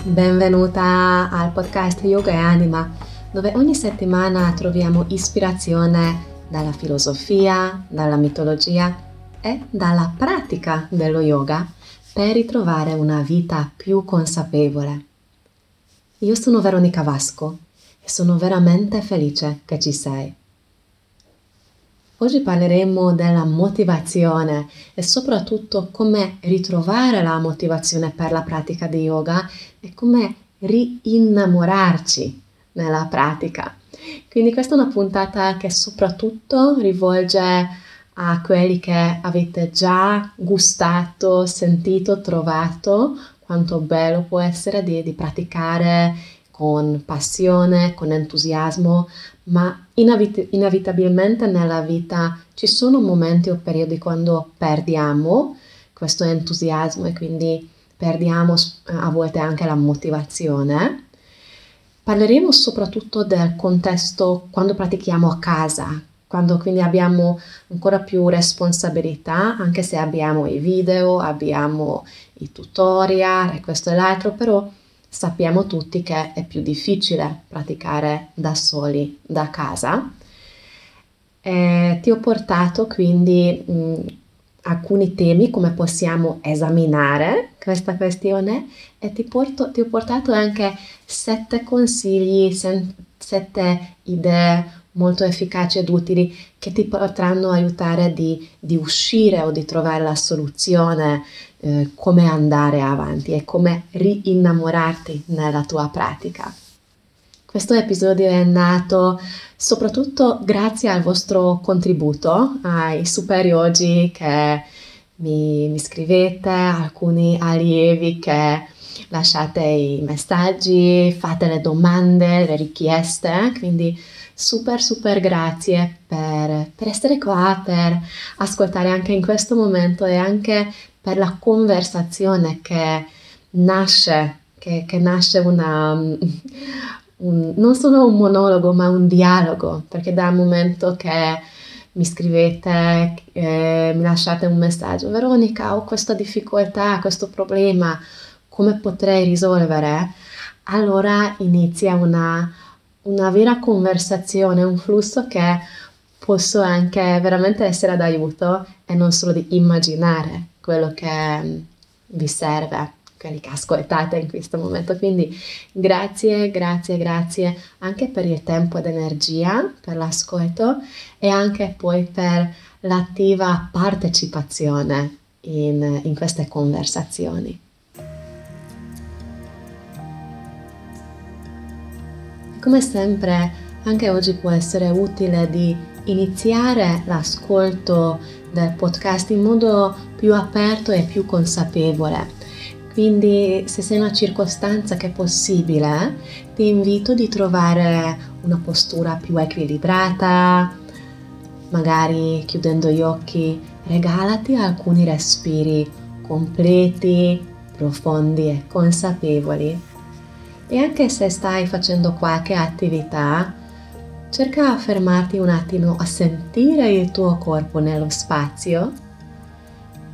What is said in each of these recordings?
Benvenuta al podcast Yoga e Anima, dove ogni settimana troviamo ispirazione dalla filosofia, dalla mitologia e dalla pratica dello yoga per ritrovare una vita più consapevole. Io sono Veronica Vasco e sono veramente felice che ci sei. Oggi parleremo della motivazione e soprattutto come ritrovare la motivazione per la pratica di yoga e come rinnamorarci nella pratica. Quindi questa è una puntata che soprattutto rivolge a quelli che avete già gustato, sentito, trovato quanto bello può essere di, di praticare con passione, con entusiasmo, ma inevit- inevitabilmente nella vita ci sono momenti o periodi quando perdiamo questo entusiasmo e quindi perdiamo a volte anche la motivazione. Parleremo soprattutto del contesto quando pratichiamo a casa, quando quindi abbiamo ancora più responsabilità, anche se abbiamo i video, abbiamo i tutorial e questo e l'altro, però sappiamo tutti che è più difficile praticare da soli da casa. E ti ho portato quindi mh, alcuni temi come possiamo esaminare questa questione e ti, porto, ti ho portato anche sette consigli, sette idee molto efficaci ed utili che ti potranno aiutare di, di uscire o di trovare la soluzione, eh, come andare avanti e come rinnamorarti nella tua pratica. Questo episodio è nato soprattutto grazie al vostro contributo, ai superiori che mi, mi scrivete, alcuni allievi che lasciate i messaggi, fate le domande, le richieste, quindi super super grazie per, per, essere qua, per ascoltare anche in questo momento e anche per la conversazione che nasce, che, che nasce una, un, non solo un monologo ma un dialogo, perché dal momento che mi scrivete, eh, mi lasciate un messaggio, Veronica ho questa difficoltà, questo problema, come potrei risolvere? Allora inizia una una vera conversazione, un flusso che posso anche veramente essere d'aiuto e non solo di immaginare quello che mm, vi serve, quelli che ascoltate in questo momento. Quindi grazie, grazie, grazie anche per il tempo ed energia, per l'ascolto e anche poi per l'attiva partecipazione in, in queste conversazioni. Come sempre, anche oggi può essere utile di iniziare l'ascolto del podcast in modo più aperto e più consapevole. Quindi se sei in una circostanza che è possibile, ti invito di trovare una postura più equilibrata, magari chiudendo gli occhi, regalati alcuni respiri completi, profondi e consapevoli. E anche se stai facendo qualche attività, cerca di fermarti un attimo a sentire il tuo corpo nello spazio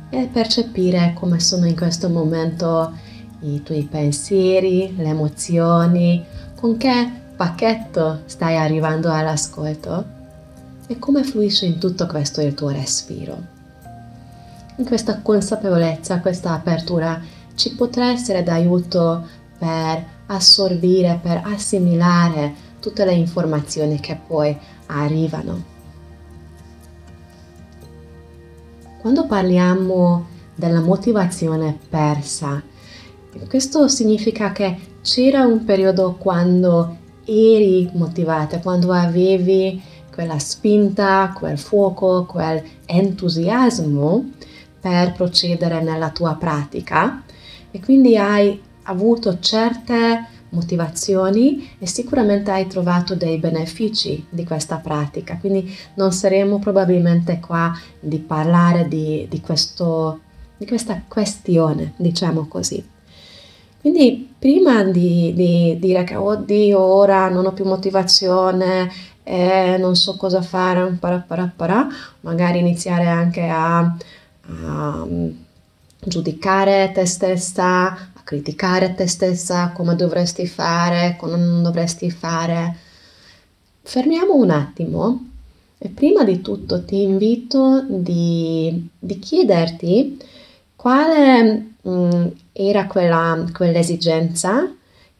e percepire come sono in questo momento i tuoi pensieri, le emozioni, con che pacchetto stai arrivando all'ascolto e come fluisce in tutto questo il tuo respiro. In questa consapevolezza, questa apertura ci potrà essere d'aiuto per assorbire, per assimilare tutte le informazioni che poi arrivano. Quando parliamo della motivazione persa, questo significa che c'era un periodo quando eri motivata, quando avevi quella spinta, quel fuoco, quel entusiasmo per procedere nella tua pratica. E quindi hai avuto certe motivazioni e sicuramente hai trovato dei benefici di questa pratica. Quindi non saremo probabilmente qua di parlare di, di, questo, di questa questione, diciamo così. Quindi prima di, di, dire che oddio ora non ho più motivazione e non so cosa fare, para, para, para, magari iniziare anche a, a giudicare te stessa, criticare te stessa come dovresti fare, come non dovresti fare. Fermiamo un attimo e prima di tutto ti invito di, di chiederti quale mh, mm, era quella, quell'esigenza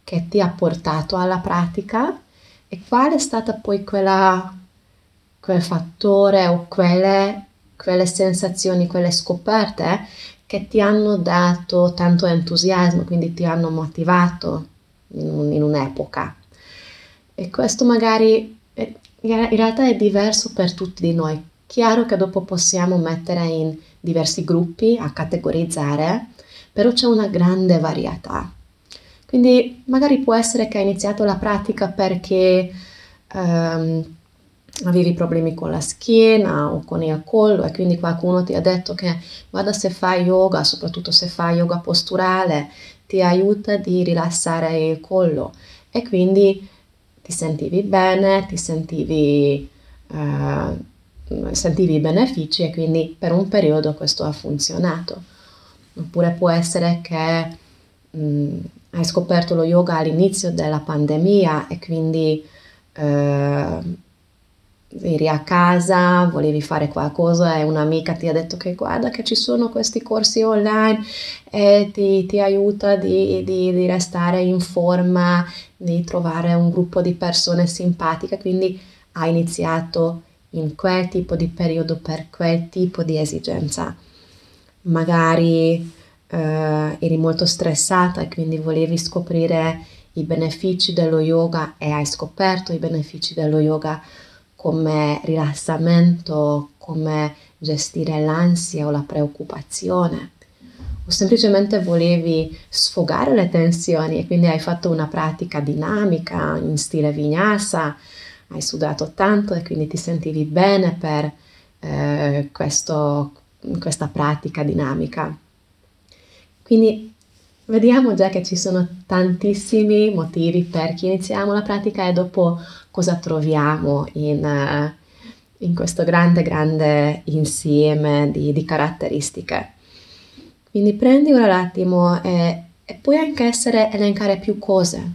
che ti ha portato alla pratica e qual è stata poi quella, quel fattore o quelle, quelle sensazioni, quelle scoperte che ti hanno dato tanto entusiasmo, quindi ti hanno motivato in, un, in un'epoca. E questo magari è, in realtà è diverso per tutti di noi. Chiaro che dopo possiamo mettere in diversi gruppi a categorizzare, però c'è una grande varietà. Quindi magari può essere che hai iniziato la pratica perché um, avevi problemi con la schiena o con il collo e quindi qualcuno ti ha detto che guarda se fai yoga, soprattutto se fai yoga posturale, ti aiuta di rilassare il collo e quindi ti sentivi bene, ti sentivi, uh, sentivi i benefici e quindi per un periodo questo ha funzionato. Oppure può essere che mh, mm, hai scoperto lo yoga all'inizio della pandemia e quindi uh, eri a casa, volevi fare qualcosa e un'amica ti ha detto che guarda che ci sono questi corsi online e ti, ti aiuta di, di, di, restare in forma, di trovare un gruppo di persone simpatiche, quindi hai iniziato in quel tipo di periodo per quel tipo di esigenza. Magari eh, eri molto stressata e quindi volevi scoprire i benefici dello yoga e hai scoperto i benefici dello yoga come rilassamento, come gestire l'ansia o la preoccupazione o semplicemente volevi sfogare le tensioni e quindi hai fatto una pratica dinamica in stile vinyasa, hai sudato tanto e quindi ti sentivi bene per eh, questo, questa pratica dinamica. Quindi Vediamo già che ci sono tantissimi motivi per chi iniziamo la pratica e dopo cosa troviamo in, uh, in questo grande, grande insieme di, di, caratteristiche. Quindi prendi un attimo e, e puoi anche essere, elencare più cose.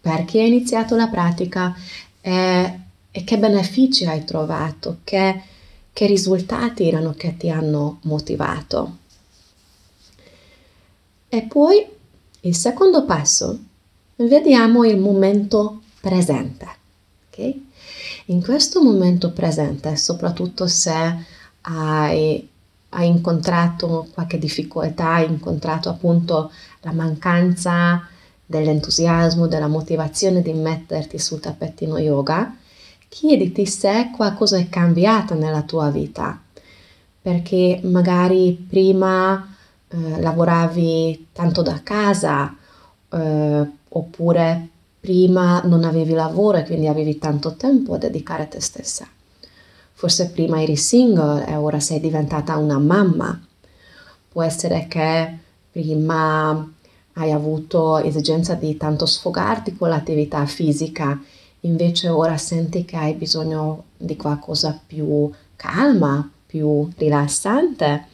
Perché hai iniziato la pratica e, e che benefici hai trovato, che, che risultati erano che ti hanno motivato. E poi il secondo passo, vediamo il momento presente. Okay? In questo momento presente, soprattutto se hai, hai incontrato qualche difficoltà, hai incontrato appunto la mancanza dell'entusiasmo, della motivazione di metterti sul tappetino yoga, chiediti se qualcosa è cambiato nella tua vita, perché magari prima eh, lavoravi tanto da casa eh, oppure prima non avevi lavoro e quindi avevi tanto tempo a dedicare a te stessa. Forse prima eri single e ora sei diventata una mamma. Può essere che prima hai avuto esigenza di tanto sfogarti con l'attività fisica, invece ora senti che hai bisogno di qualcosa più calma, più rilassante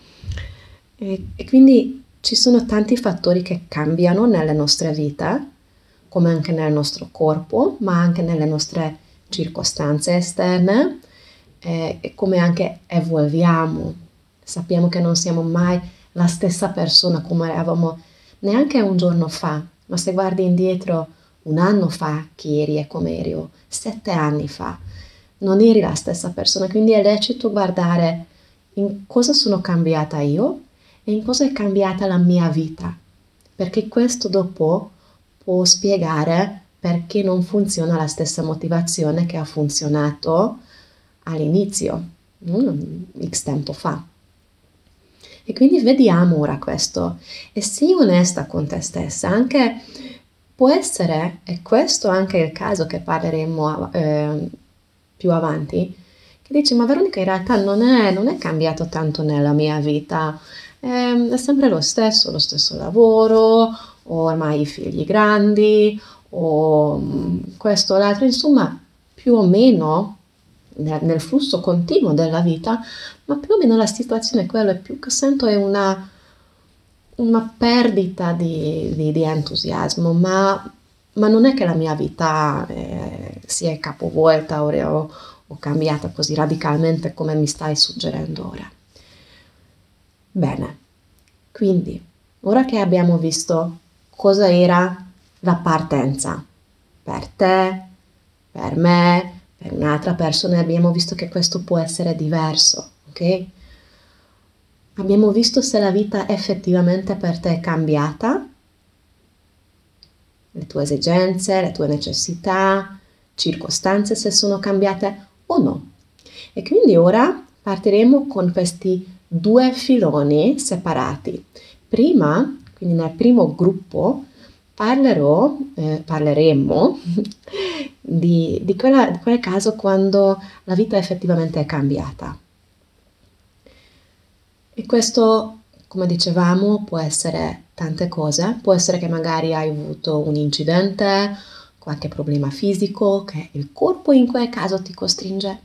e, e quindi ci sono tanti fattori che cambiano nelle nostre vite, come anche nel nostro corpo, ma anche nelle nostre circostanze esterne eh, e come anche evolviamo. Sappiamo che non siamo mai la stessa persona come eravamo neanche un giorno fa, ma se guardi indietro un anno fa chi eri e come eri sette anni fa, non eri la stessa persona, quindi è lecito guardare in cosa sono cambiata io e in cosa è cambiata la mia vita, perché questo dopo può spiegare perché non funziona la stessa motivazione che ha funzionato all'inizio, x tempo fa. E quindi vediamo ora questo e sii onesta con te stessa, anche può essere, e questo anche il caso che parleremo eh, più avanti, che dici ma Veronica in realtà non è, non è cambiato tanto nella mia vita, eh, è sempre lo stesso, lo stesso lavoro, o ormai figli grandi, o mm, questo o l'altro, insomma, più o meno nel, nel, flusso continuo della vita, ma più o meno la situazione è quella, più che sento è una, una perdita di, di, di entusiasmo, ma, ma, non è che la mia vita eh, si è capovolta o, o cambiata così radicalmente come mi stai suggerendo ora. Bene, quindi ora che abbiamo visto cosa era la partenza per te, per me, per un'altra persona, abbiamo visto che questo può essere diverso, ok? Abbiamo visto se la vita effettivamente per te è cambiata, le tue esigenze, le tue necessità, circostanze se sono cambiate o no. E quindi ora partiremo con questi due filoni separati. Prima, quindi nel primo gruppo, parlerò, eh, parleremo di, di, quella, di quel caso quando la vita effettivamente è cambiata. E questo, come dicevamo, può essere tante cose. Può essere che magari hai avuto un incidente, qualche problema fisico, che il corpo in quel caso ti costringe.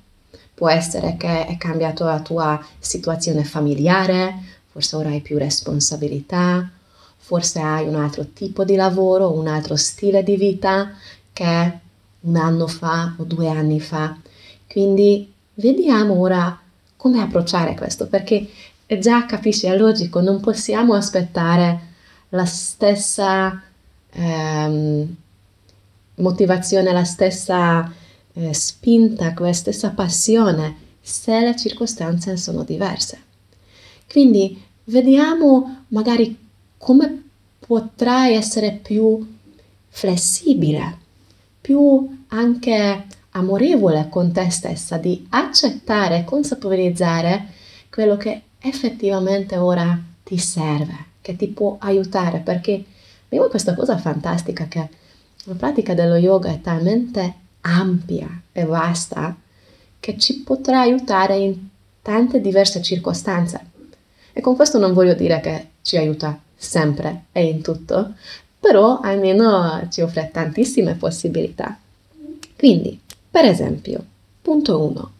Può essere che è cambiato la tua situazione familiare, forse ora hai più responsabilità, forse hai un altro tipo di lavoro, un altro stile di vita che un anno fa o due anni fa. Quindi vediamo ora come approcciare questo, perché già capisci, è logico, non possiamo aspettare la stessa ehm, motivazione, la stessa eh, spinta, la stessa passione se le circostanze sono diverse. Quindi vediamo magari come potrai essere più flessibile, più anche amorevole con te stessa, di accettare e consapevolizzare quello che effettivamente ora ti serve, che ti può aiutare, perché abbiamo questa cosa fantastica che la pratica dello yoga è talmente ampia e vasta che ci potrà aiutare in tante diverse circostanze. E con questo non voglio dire che ci aiuta sempre e in tutto, però almeno ci offre tantissime possibilità. Quindi, per esempio, punto 1.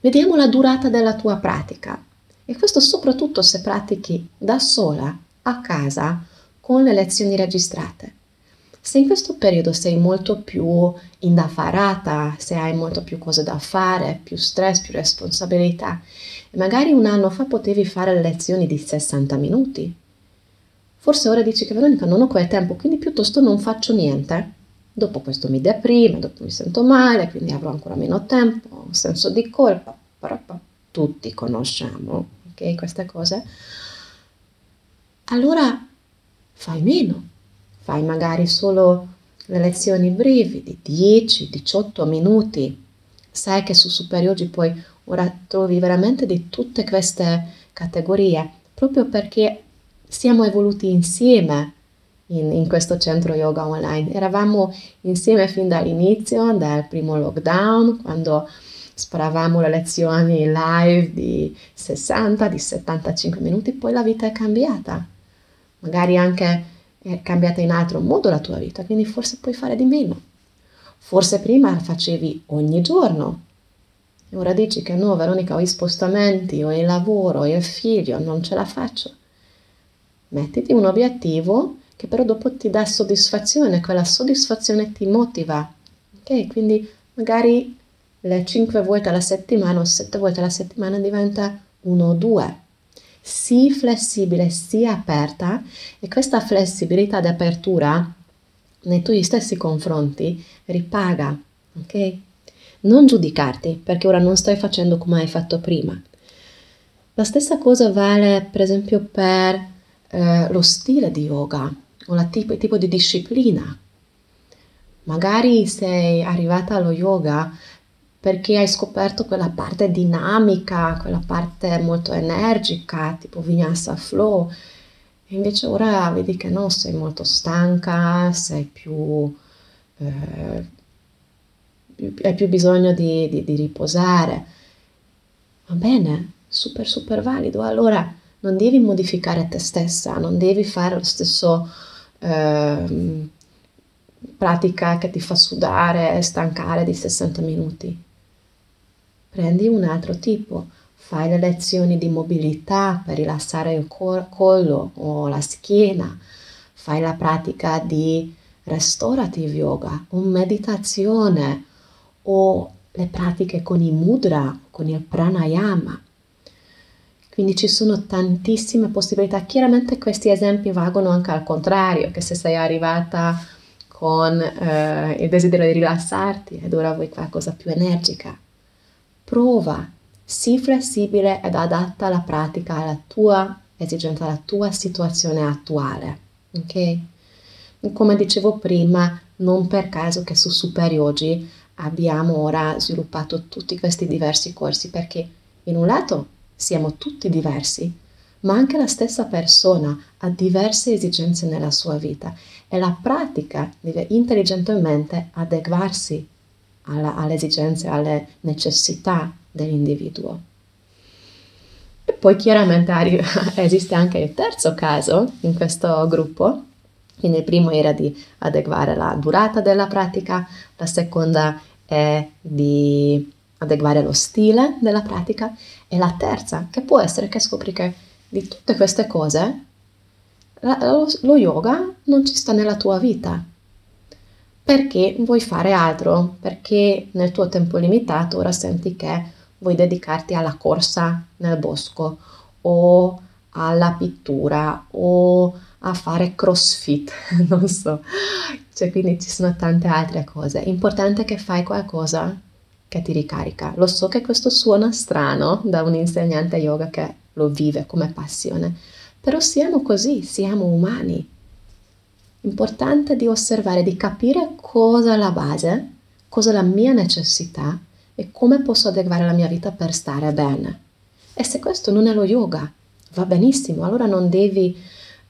Vediamo la durata della tua pratica. E questo soprattutto se pratichi da sola, a casa, con le lezioni registrate. Se in questo periodo sei molto più indaffarata, se hai molto più cose da fare, più stress, più responsabilità, magari un anno fa potevi fare le lezioni di 60 minuti, forse ora dici che Veronica non ho quel tempo, quindi piuttosto non faccio niente. Dopo questo mi deprime, dopo mi sento male, quindi avrò ancora meno tempo, un senso di colpa, tutti conosciamo ok? Queste cose. Allora fai meno, fai magari solo le lezioni brevi di 10-18 minuti. Sai che su superiori poi ora trovi veramente di tutte queste categorie, proprio perché siamo evoluti insieme in, in, questo centro yoga online. Eravamo insieme fin dall'inizio, dal primo lockdown, quando sparavamo le lezioni live di 60, di 75 minuti, poi la vita è cambiata. Magari anche è cambiata in altro modo la tua vita, quindi forse puoi fare di meno. Forse prima facevi ogni giorno e ora dici che no, Veronica, ho i spostamenti, ho il lavoro, ho il figlio, non ce la faccio. Mettiti un obiettivo che però dopo ti dà soddisfazione, quella soddisfazione ti motiva. Ok? Quindi magari le 5 volte alla settimana o 7 volte alla settimana diventa 1 o 2. Sii flessibile, sii aperta e questa flessibilità di apertura nei tuoi stessi confronti ripaga, ok? Non giudicarti perché ora non stai facendo come hai fatto prima. La stessa cosa vale per esempio per eh, lo stile di yoga o il tipo, tipo di disciplina. Magari sei arrivata allo yoga perché hai scoperto quella parte dinamica, quella parte molto energica, tipo Vinyasa Flow, e invece ora vedi che no, sei molto stanca, sei più, eh, hai più bisogno di, di, di, riposare. Va bene, super super valido. Allora non devi modificare te stessa, non devi fare lo stesso eh, pratica che ti fa sudare e stancare di 60 minuti prendi un altro tipo, fai le lezioni di mobilità per rilassare il collo o la schiena, fai la pratica di restorative yoga o meditazione o le pratiche con i mudra, con il pranayama. Quindi ci sono tantissime possibilità. Chiaramente questi esempi valgono anche al contrario, che se sei arrivata con eh, il desiderio di rilassarti ed ora vuoi qualcosa più energica, prova, sii flessibile ed adatta alla pratica alla tua esigenza, alla tua situazione attuale. Ok? Come dicevo prima, non per caso che su Superiogi abbiamo ora sviluppato tutti questi diversi corsi perché in un lato siamo tutti diversi, ma anche la stessa persona ha diverse esigenze nella sua vita e la pratica deve intelligentemente adeguarsi alla, alle esigenze, alle necessità dell'individuo. E poi chiaramente esiste anche il terzo caso in questo gruppo, quindi il primo era di adeguare la durata della pratica, la seconda è di adeguare lo stile della pratica e la terza, che può essere che scopri che di tutte queste cose lo, lo yoga non ci sta nella tua vita. Perché vuoi fare altro? Perché nel tuo tempo limitato ora senti che vuoi dedicarti alla corsa nel bosco o alla pittura o a fare crossfit, non so. Cioè, quindi ci sono tante altre cose. Importante che fai qualcosa che ti ricarica. Lo so che questo suona strano da un insegnante yoga che lo vive come passione, però siamo così, siamo umani. Importante di osservare, di capire cosa è la base, cosa è la mia necessità e come posso adeguare la mia vita per stare bene. E se questo non è lo yoga, va benissimo, allora non devi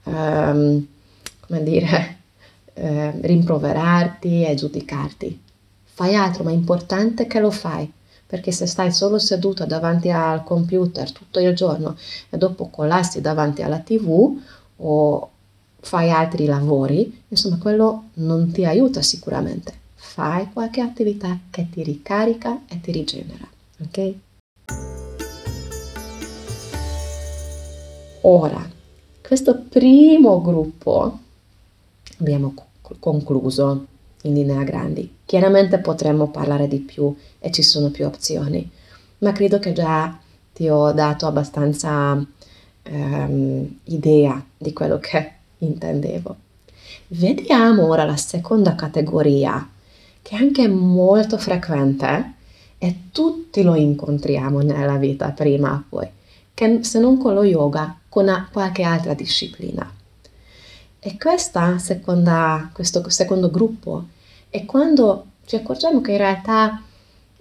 ehm, come dire, eh, rimproverarti e giudicarti. Fai altro, ma è importante che lo fai, perché se stai solo seduto davanti al computer tutto il giorno e dopo collassi davanti alla tv o fai altri lavori, insomma quello non ti aiuta sicuramente. Fai qualche attività che ti ricarica e ti rigenera, ok? Ora, questo primo gruppo abbiamo concluso in linea grandi. Chiaramente potremmo parlare di più e ci sono più opzioni, ma credo che già ti ho dato abbastanza ehm, idea di quello che intendevo. Vediamo ora la seconda categoria, che è anche molto frequente e tutti lo incontriamo nella vita prima o poi, che se non con lo yoga con qualche altra disciplina. E questa seconda, questo secondo gruppo è quando ci accorgiamo che in realtà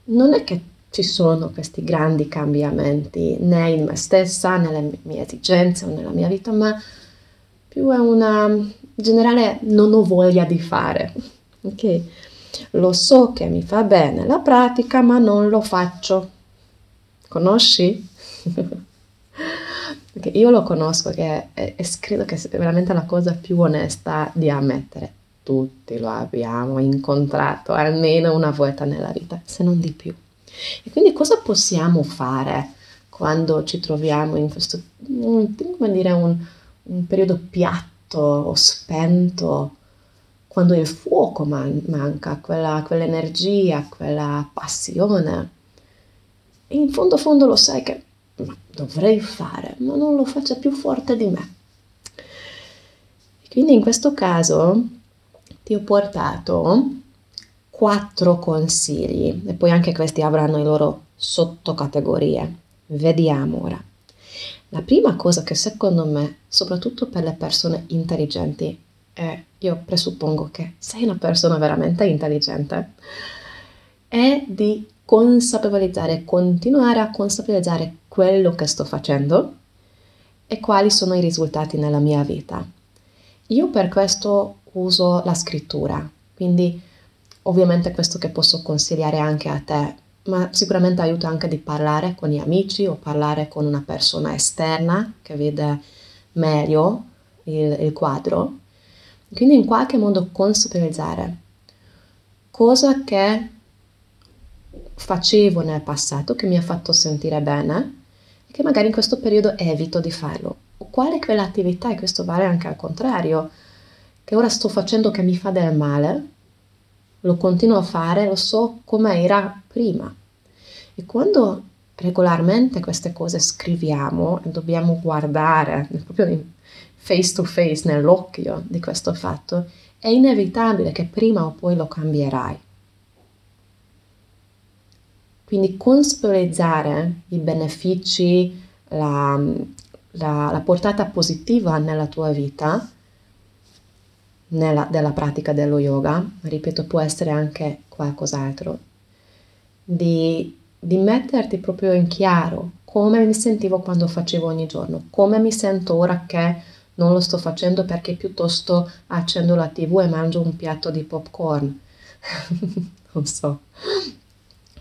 non è che ci sono questi grandi cambiamenti né in me stessa, nelle mie esigenze o nella mia vita, ma più è una generale non ho voglia di fare. Ok? Lo so che mi fa bene la pratica, ma non lo faccio. Conosci? Perché io lo conosco che è, è, credo che sia veramente la cosa più onesta di ammettere. Tutti lo abbiamo incontrato almeno una volta nella vita, se non di più. E quindi cosa possiamo fare quando ci troviamo in questo, come dire, un, un periodo piatto o spento, quando il fuoco man- manca, quella, quell'energia, quella passione? In fondo fondo lo sai che dovrei fare, ma non lo faccia più forte di me. Quindi in questo caso ti ho portato quattro consigli e poi anche questi avranno le loro sottocategorie. Vediamo ora. La prima cosa che secondo me, soprattutto per le persone intelligenti, e io presuppongo che sei una persona veramente intelligente, è di consapevolizzare, continuare a consapevolizzare quello che sto facendo e quali sono i risultati nella mia vita. Io per questo uso la scrittura, quindi ovviamente questo che posso consigliare anche a te, ma sicuramente aiuta anche di parlare con gli amici o parlare con una persona esterna che vede meglio il, il quadro. Quindi in qualche modo consapevolizzare cosa che facevo nel passato che mi ha fatto sentire bene e che magari in questo periodo evito di farlo. Qual è quell'attività, e questo vale anche al contrario, che ora sto facendo che mi fa del male, lo continuo a fare, lo so come era prima. E quando regolarmente queste cose scriviamo e dobbiamo guardare proprio face to face nell'occhio di questo fatto, è inevitabile che prima o poi lo cambierai. Quindi consapevolizzare i benefici, la, la, la portata positiva nella tua vita, nella, della pratica dello yoga, ripeto, può essere anche qualcos'altro, di, di metterti proprio in chiaro come mi sentivo quando facevo ogni giorno, come mi sento ora che non lo sto facendo perché piuttosto accendo la tv e mangio un piatto di popcorn. non so.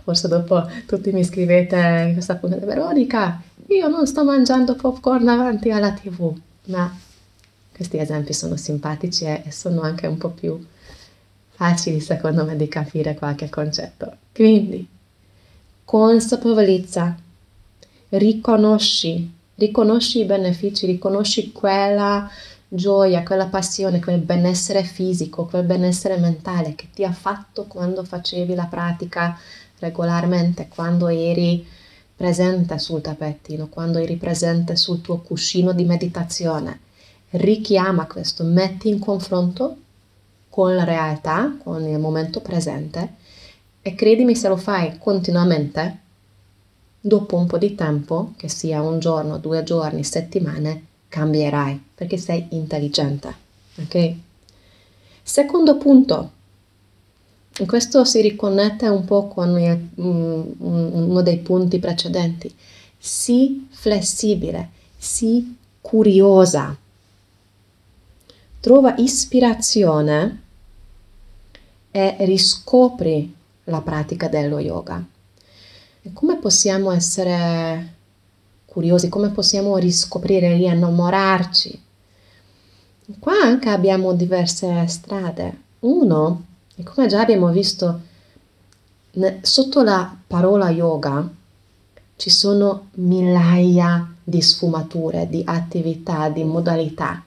Forse dopo tutti mi scrivete in questa puntata, Veronica, io non sto mangiando popcorn davanti alla tv, ma questi esempi sono simpatici e sono anche un po' più facili secondo me di capire qualche concetto. Quindi, consapevolezza, riconosci, riconosci i benefici, riconosci quella gioia, quella passione, quel benessere fisico, quel benessere mentale che ti ha fatto quando facevi la pratica regolarmente, quando eri presente sul tappetino, quando eri presente sul tuo cuscino di meditazione richiama questo, metti in confronto con la realtà, con il momento presente e credimi se lo fai continuamente, dopo un po' di tempo, che sia un giorno, due giorni, settimane, cambierai perché sei intelligente. Ok? Secondo punto, questo si riconnette un po' con um, uno dei punti precedenti. Sii flessibile, sii curiosa trova ispirazione e riscopri la pratica dello yoga. E come possiamo essere curiosi, come possiamo riscoprire, rinnamorarci? Qua anche abbiamo diverse strade. Uno, e come già abbiamo visto, sotto la parola yoga ci sono migliaia di sfumature, di attività, di modalità.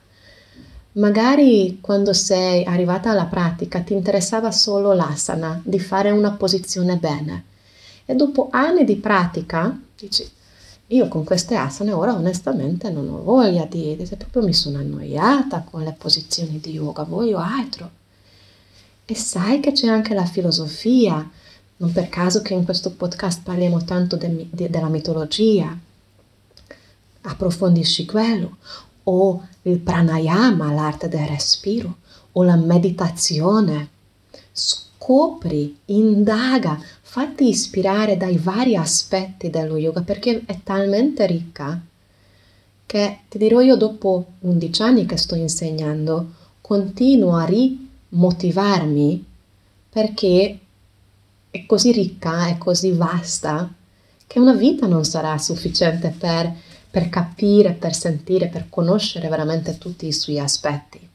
Magari quando sei arrivata alla pratica ti interessava solo l'asana, di fare una posizione bene. E dopo anni di pratica dici, io con queste asane ora onestamente non ho voglia di, proprio mi sono annoiata con le posizioni di yoga, voglio altro. E sai che c'è anche la filosofia, non per caso che in questo podcast parliamo tanto de, de, della mitologia. Approfondisci quello o il pranayama, l'arte del respiro, o la meditazione. Scopri, indaga, fatti ispirare dai vari aspetti dello yoga perché è talmente ricca che ti dirò io dopo 11 anni che sto insegnando, continuo a rimotivarmi perché è così ricca, è così vasta che una vita non sarà sufficiente per per capire, per sentire, per conoscere veramente tutti i suoi aspetti.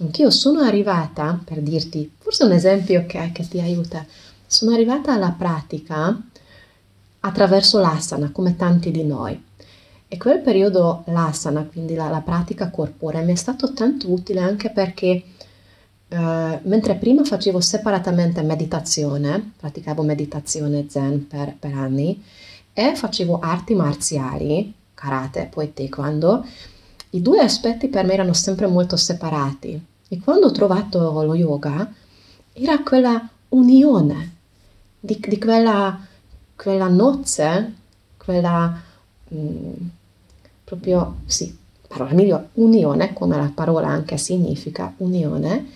Anch'io sono arrivata, per dirti, forse un esempio che, che ti aiuta, sono arrivata alla pratica attraverso l'asana, come tanti di noi. E quel periodo l'asana, quindi la, la pratica corporea, mi è stato tanto utile anche perché Uh, mentre prima facevo separatamente meditazione, praticavo meditazione zen per, per anni, e facevo arti marziali, karate, poi taekwondo, i due aspetti per me erano sempre molto separati. E quando ho trovato lo yoga, era quella unione, di, di quella, quella nozze, quella mh, mm, proprio, sì, parola migliore, unione, come la parola anche significa, unione,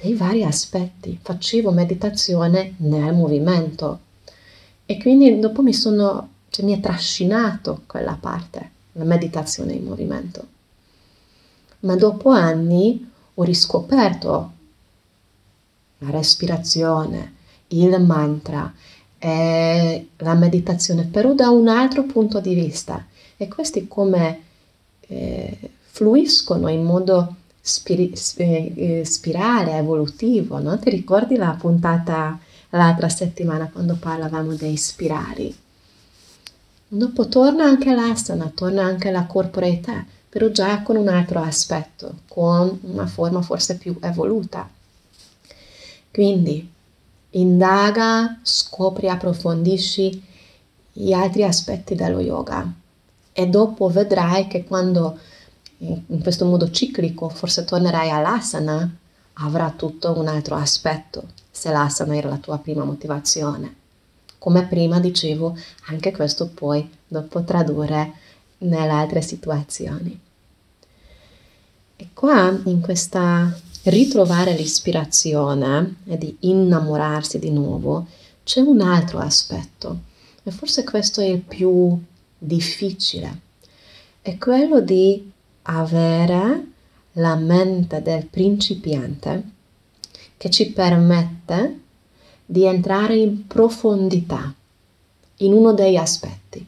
dei vari aspetti. Facevo meditazione nel movimento e quindi dopo mi sono, cioè mi è trascinato quella parte, la meditazione in movimento. Ma dopo anni ho riscoperto la respirazione, il mantra, e la meditazione, però da un altro punto di vista. E questi come eh, fluiscono in modo spiri- eh, spirale, evolutivo. No? Ti ricordi la puntata l'altra settimana quando parlavamo dei spirali. Dopo torna anche l'asana, torna anche la corporeità, però già con un altro aspetto, con una forma forse più evoluta. Quindi indaga, scopri, approfondisci gli altri aspetti dello yoga e dopo vedrai che quando in questo modo ciclico forse tornerai all'asana avrà tutto un altro aspetto se l'asana era la tua prima motivazione. Come prima dicevo, anche questo puoi dopo tradurre nelle altre situazioni. E qua in questa ritrovare l'ispirazione e di innamorarsi di nuovo c'è un altro aspetto e forse questo è il più difficile, è quello di avere la mente del principiante che ci permette di entrare in profondità in uno degli aspetti.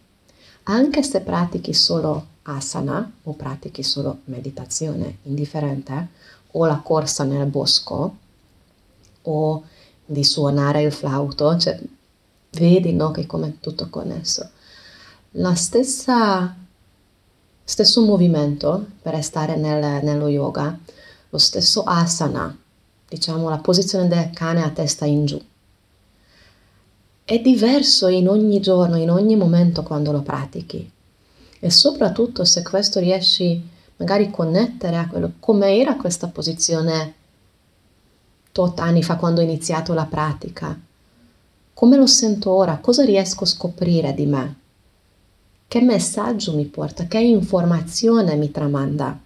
Anche se pratichi solo asana o pratichi solo meditazione, indifferente, o la corsa nel bosco, o di suonare il flauto, cioè vedi no, che come tutto connesso. La stessa stesso movimento per stare nel, nello yoga, lo stesso asana, diciamo la posizione del cane a testa in giù. È diverso in ogni giorno, in ogni momento quando lo pratichi. E soprattutto se questo riesci magari a connettere a quello, come era questa posizione tot anni fa quando ho iniziato la pratica. Come lo sento ora? Cosa riesco a scoprire di me? Che messaggio mi porta, che informazione mi tramanda.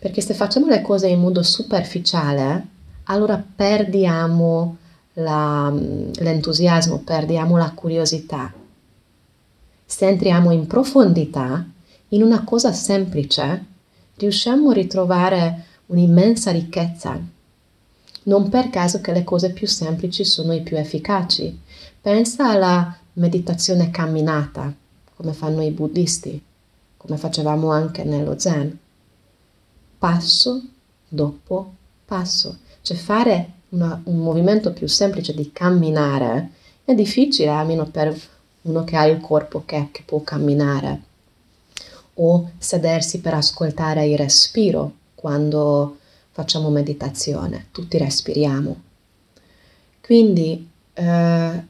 Perché se facciamo le cose in modo superficiale, allora perdiamo la, l'entusiasmo, perdiamo la curiosità. Se entriamo in profondità, in una cosa semplice, riusciamo a ritrovare un'immensa ricchezza. Non per caso che le cose più semplici sono i più efficaci. Pensa alla meditazione camminata come fanno i buddisti, come facevamo anche nello Zen. Passo dopo passo. Cioè fare una, un movimento più semplice di camminare è difficile, almeno per uno che ha il corpo che, che può camminare. O sedersi per ascoltare il respiro quando facciamo meditazione, tutti respiriamo. Quindi eh,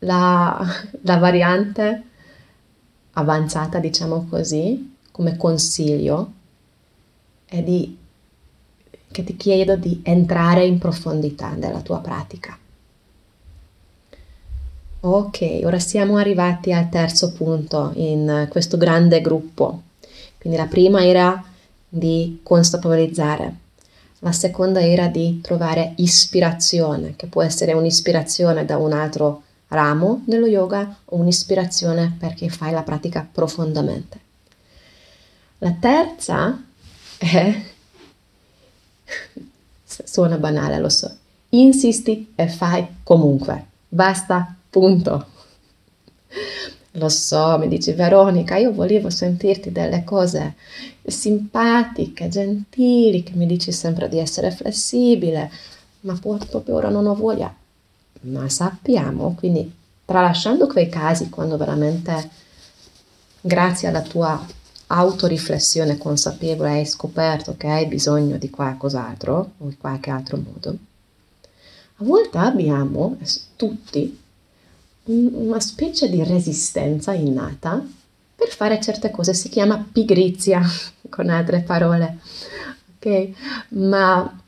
la, la variante avanzata, diciamo così, come consiglio, è di, che ti chiedo di entrare in profondità nella tua pratica. Ok, ora siamo arrivati al terzo punto in questo grande gruppo. Quindi la prima era di consapevolizzare, la seconda era di trovare ispirazione, che può essere un'ispirazione da un altro ramo dello yoga o un'ispirazione perché fai la pratica profondamente. La terza è, suona banale, lo so, insisti e fai comunque, basta, punto. Lo so, mi dici Veronica, io volevo sentirti delle cose simpatiche, gentili, che mi dici sempre di essere flessibile, ma proprio ora non ho voglia ma sappiamo, quindi tralasciando quei casi quando veramente grazie alla tua autoriflessione consapevole hai scoperto che hai bisogno di qualcos'altro o di qualche altro modo, a volte abbiamo tutti una specie di resistenza innata per fare certe cose, si chiama pigrizia, con altre parole, ok? Ma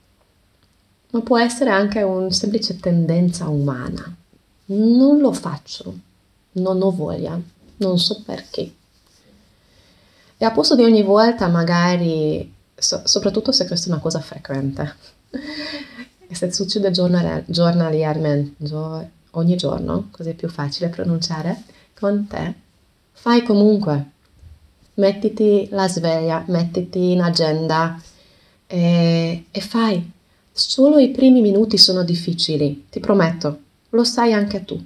ma può essere anche una semplice tendenza umana. Non lo faccio, non ho voglia, non so perché. E a posto di ogni volta, magari, so, soprattutto se questa è una cosa frequente, e se succede giornaliamente, ogni giorno, così è più facile pronunciare, con te, fai comunque. Mettiti la sveglia, mettiti in agenda e, e fai Solo i primi minuti sono difficili, ti prometto, lo sai anche tu.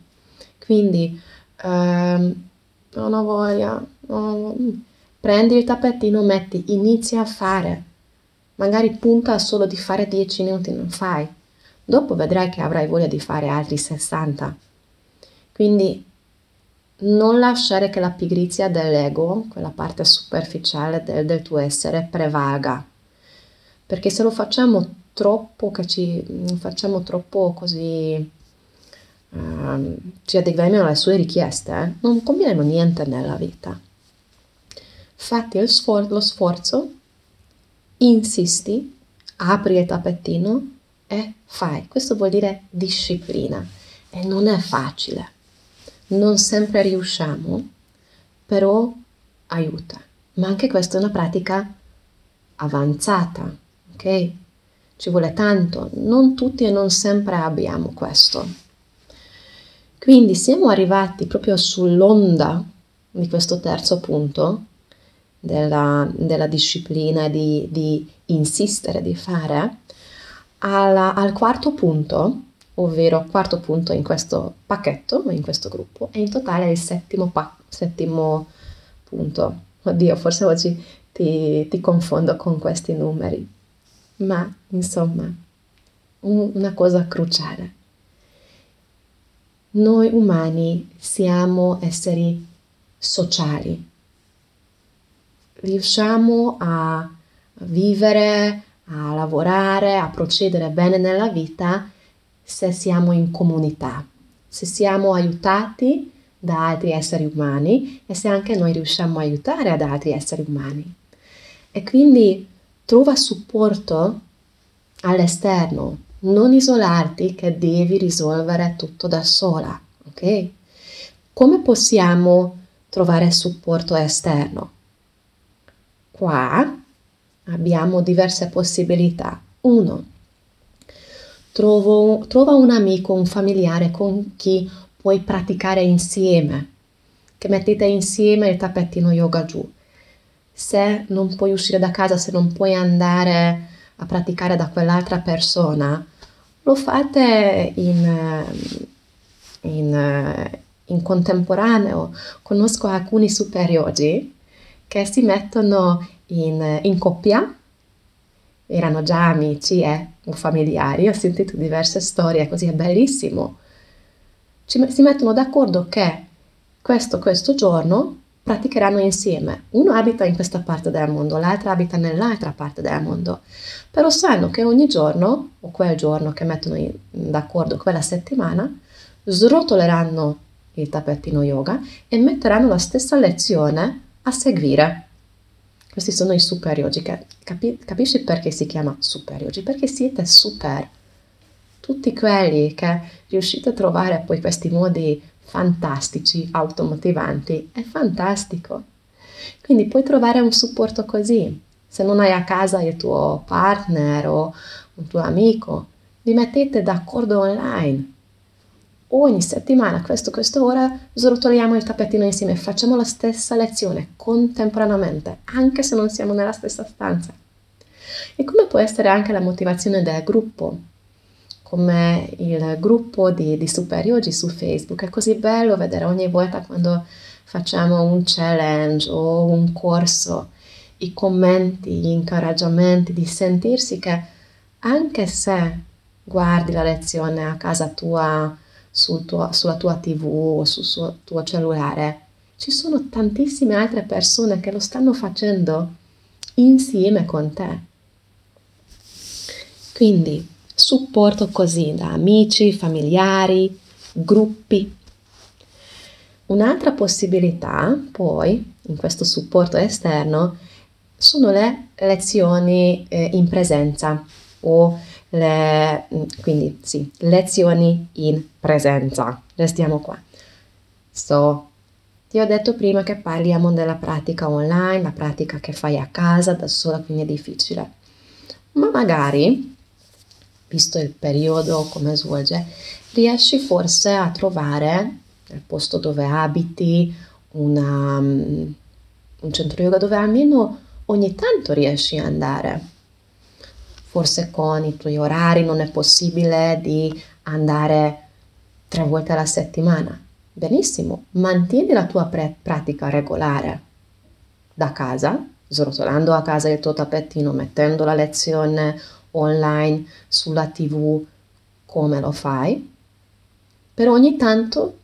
Quindi, ehm, non ho voglia, no, prendi il tappetino, metti, inizia a fare. Magari punta solo di fare 10 minuti, non fai. Dopo vedrai che avrai voglia di fare altri 60. Quindi non lasciare che la pigrizia dell'ego, quella parte superficiale del, del tuo essere, prevaga. Perché se lo facciamo troppo, che ci facciamo troppo così, uh, ci adeguiamo alle sue richieste, eh, non combiniamo niente nella vita. Fatti sfor- lo sforzo, insisti, apri il tappetino e fai. Questo vuol dire disciplina e non è facile non sempre riusciamo, però aiuta. Ma anche questa è una pratica avanzata, ok? Ci vuole tanto, non tutti e non sempre abbiamo questo. Quindi siamo arrivati proprio sull'onda di questo terzo punto, della, della disciplina, di, di, insistere, di fare, alla, al quarto punto, ovvero quarto punto in questo pacchetto, in questo gruppo, e in totale il settimo, pa- settimo punto. Oddio, forse oggi ti, ti, confondo con questi numeri, ma insomma, un, una cosa cruciale. Noi umani siamo esseri sociali, riusciamo a vivere, a lavorare, a procedere bene nella vita se siamo in comunità, se siamo aiutati da altri esseri umani e se anche noi riusciamo a aiutare ad altri esseri umani. E quindi trova supporto all'esterno, non isolarti che devi risolvere tutto da sola, ok? Come possiamo trovare supporto esterno? Qua abbiamo diverse possibilità. Uno, Trovo, trova un amico, un familiare con chi puoi praticare insieme, che mettete insieme il tappettino yoga giù. Se non puoi uscire da casa, se non puoi andare a praticare da quell'altra persona, lo fate in, in, in contemporaneo. Conosco alcuni super yogi che si mettono in, in coppia erano già amici eh, o familiari, ho sentito diverse storie, così è bellissimo. Ci, si mettono d'accordo che questo, questo giorno praticheranno insieme. Uno abita in questa parte del mondo, l'altro abita nell'altra parte del mondo, però sanno che ogni giorno, o quel giorno che mettono in, d'accordo quella settimana, srotoleranno il tappettino yoga e metteranno la stessa lezione a seguire. Questi sono i super yogi. Capi- capisci perché si chiama super yogi? Perché siete super. Tutti quelli che riuscite a trovare poi questi modi fantastici, automotivanti, è fantastico. Quindi puoi trovare un supporto così. Se non hai a casa il tuo partner o un tuo amico, vi mettete d'accordo online ogni settimana questo, questa ora srotoliamo il tappetino insieme, facciamo la stessa lezione contemporaneamente, anche se non siamo nella stessa stanza. E come può essere anche la motivazione del gruppo, come il gruppo di, di Super Yogi su Facebook. È così bello vedere ogni volta quando facciamo un challenge o un corso, i commenti, gli incoraggiamenti, di sentirsi che anche se guardi la lezione a casa tua sul tuo, sulla tua tv o sul suo, tuo cellulare, ci sono tantissime altre persone che lo stanno facendo insieme con te. Quindi supporto così da amici, familiari, gruppi. Un'altra possibilità poi in questo supporto esterno sono le lezioni eh, in presenza o le, quindi sì, lezioni in presenza. Restiamo qua. So, ti ho detto prima che parliamo della pratica online, la pratica che fai a casa da sola, quindi è difficile. Ma magari, visto il periodo come svolge, riesci forse a trovare nel posto dove abiti una, un centro yoga dove almeno ogni tanto riesci ad andare forse con i tuoi orari non è possibile di andare tre volte alla settimana. Benissimo, mantieni la tua pre- pratica regolare da casa, srotolando a casa il tuo tappettino, mettendo la lezione online sulla tv come lo fai, però ogni tanto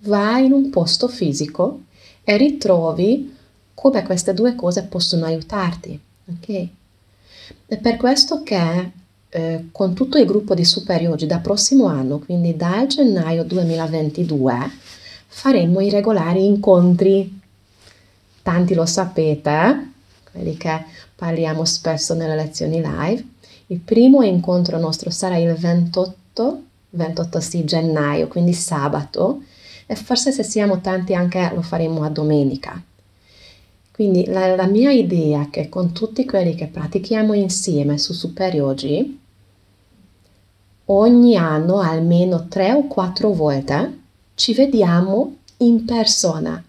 vai in un posto fisico e ritrovi come queste due cose possono aiutarti. Ok? È per questo che eh, con tutto il gruppo di superiori da prossimo anno, quindi dal gennaio 2022, faremo i regolari incontri. Tanti lo sapete, quelli che parliamo spesso nelle lezioni live. Il primo incontro nostro sarà il 28, 28 sì, gennaio, quindi sabato, e forse se siamo tanti anche lo faremo a domenica. Quindi la, la mia idea è che con tutti quelli che pratichiamo insieme su Super Yogi, ogni anno almeno tre o quattro volte ci vediamo in persona.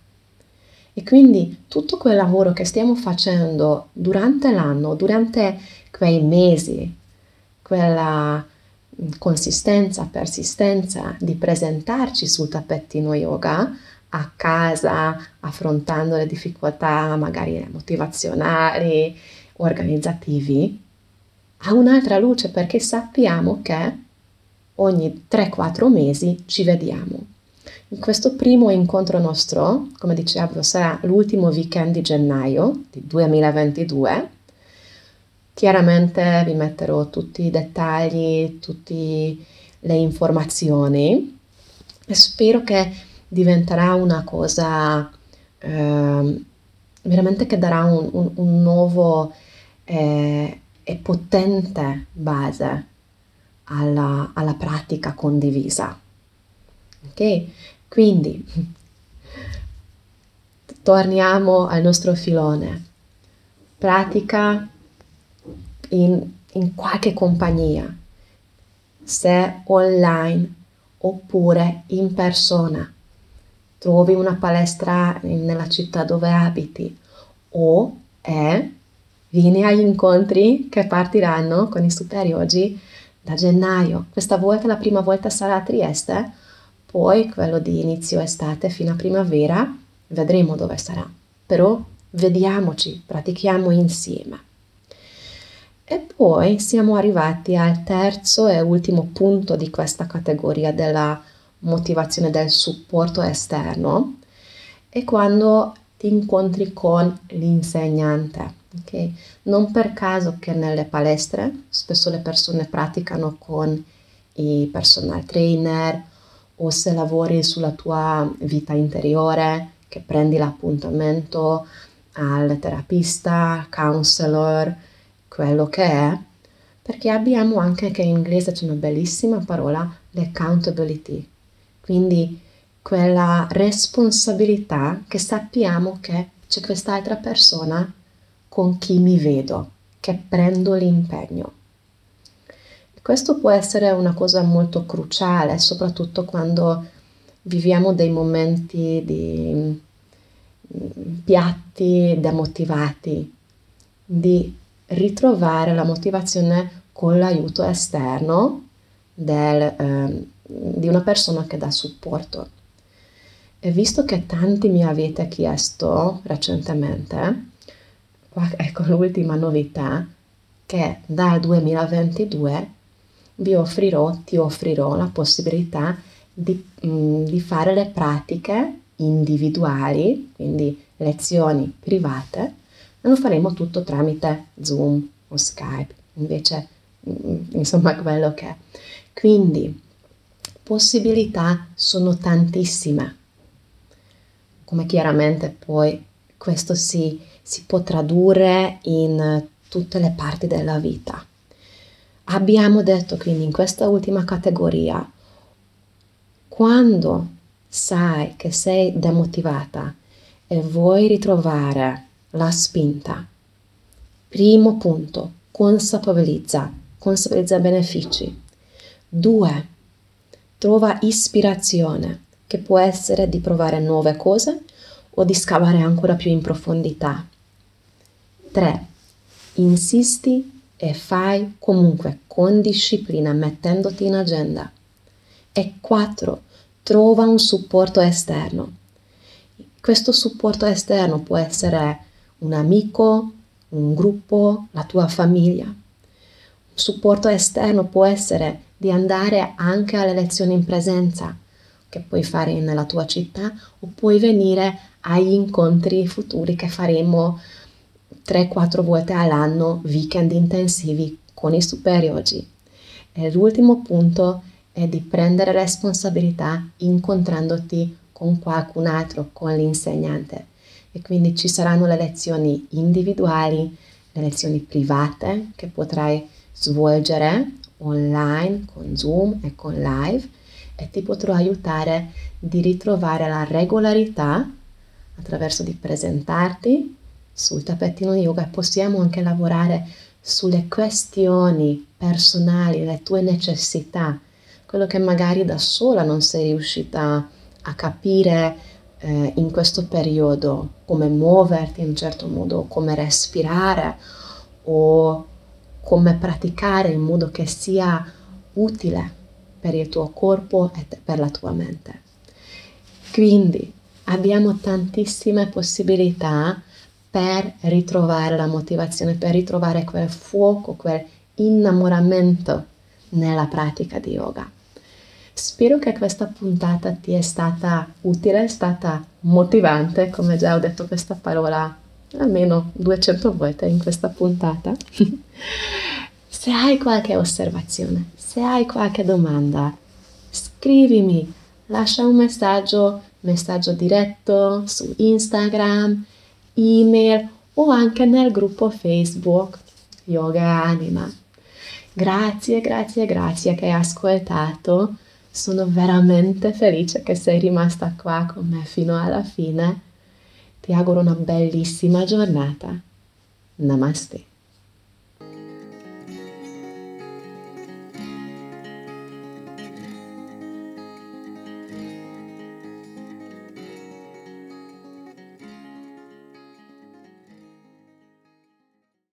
E quindi tutto quel lavoro che stiamo facendo durante l'anno, durante quei mesi, quella consistenza, persistenza di presentarci sul tappetino yoga, a casa, affrontando le difficoltà magari motivazionali, organizzativi, ha un'altra luce perché sappiamo che ogni 3-4 mesi ci vediamo. In questo primo incontro nostro, come dicevo, sarà l'ultimo weekend di gennaio di 2022. Chiaramente vi metterò tutti i dettagli, tutte le informazioni e spero che diventerà una cosa eh, veramente che darà un, un, un nuovo eh, e potente base alla, alla pratica condivisa. Ok? Quindi torniamo al nostro filone. Pratica in, in qualche compagnia, se online oppure in persona trovi una palestra nella città dove abiti o è vieni agli incontri che partiranno con i superiori da gennaio. Questa volta la prima volta sarà a Trieste, poi quello di inizio estate fino a primavera, vedremo dove sarà. Però vediamoci, pratichiamo insieme. E poi siamo arrivati al terzo e ultimo punto di questa categoria della motivazione del supporto esterno è quando ti incontri con l'insegnante. Okay? Non per caso che nelle palestre spesso le persone praticano con i personal trainer o se lavori sulla tua vita interiore, che prendi l'appuntamento al terapista, counselor, quello che è, perché abbiamo anche che in inglese c'è una bellissima parola, l'accountability, quindi quella responsabilità che sappiamo che c'è quest'altra persona con chi mi vedo, che prendo l'impegno. Questo può essere una cosa molto cruciale, soprattutto quando viviamo dei momenti di mm, piatti demotivati, di ritrovare la motivazione con l'aiuto esterno del, eh, di una persona che dà supporto. E visto che tanti mi avete chiesto recentemente, ecco l'ultima novità, che dal 2022 vi offrirò, ti offrirò la possibilità di, mh, mm, di fare le pratiche individuali, quindi lezioni private, e lo faremo tutto tramite Zoom o Skype, invece mm, insomma quello che è. Quindi possibilità sono tantissime, come chiaramente poi questo si, si può tradurre in tutte le parti della vita. Abbiamo detto quindi in questa ultima categoria, quando sai che sei demotivata e vuoi ritrovare la spinta, primo punto, consapevolizza i benefici. Due, trova ispirazione, che può essere di provare nuove cose o di scavare ancora più in profondità. 3. Insisti e fai comunque con disciplina mettendoti in agenda. E 4. Trova un supporto esterno. Questo supporto esterno può essere un amico, un gruppo, la tua famiglia. Un supporto esterno può essere di andare anche alle lezioni in presenza, che puoi fare nella tua città o puoi venire agli incontri futuri che faremo 3-4 volte all'anno, weekend intensivi con i superiori. E l'ultimo punto è di prendere responsabilità incontrandoti con qualcun altro, con l'insegnante. E quindi ci saranno le lezioni individuali, le lezioni private che potrai svolgere online con Zoom e con live e ti potrò aiutare di ritrovare la regolarità attraverso di presentarti sul tappetino yoga e possiamo anche lavorare sulle questioni personali, le tue necessità, quello che magari da sola non sei riuscita a capire eh, in questo periodo, come muoverti in un certo modo, come respirare o come praticare in modo che sia utile per il tuo corpo e per la tua mente. Quindi abbiamo tantissime possibilità per ritrovare la motivazione, per ritrovare quel fuoco, quel innamoramento nella pratica di yoga. Spero che questa puntata ti è stata utile, è stata motivante, come già ho detto questa parola almeno 200 volte in questa puntata. se hai qualche osservazione, se hai qualche domanda, scrivimi, lascia un messaggio, messaggio diretto su Instagram, email o anche nel gruppo Facebook Yoga Anima. Grazie, grazie, grazie che hai ascoltato. Sono veramente felice che sei rimasta qua con me fino alla fine. Ti auguro una bellissima giornata. Namaste.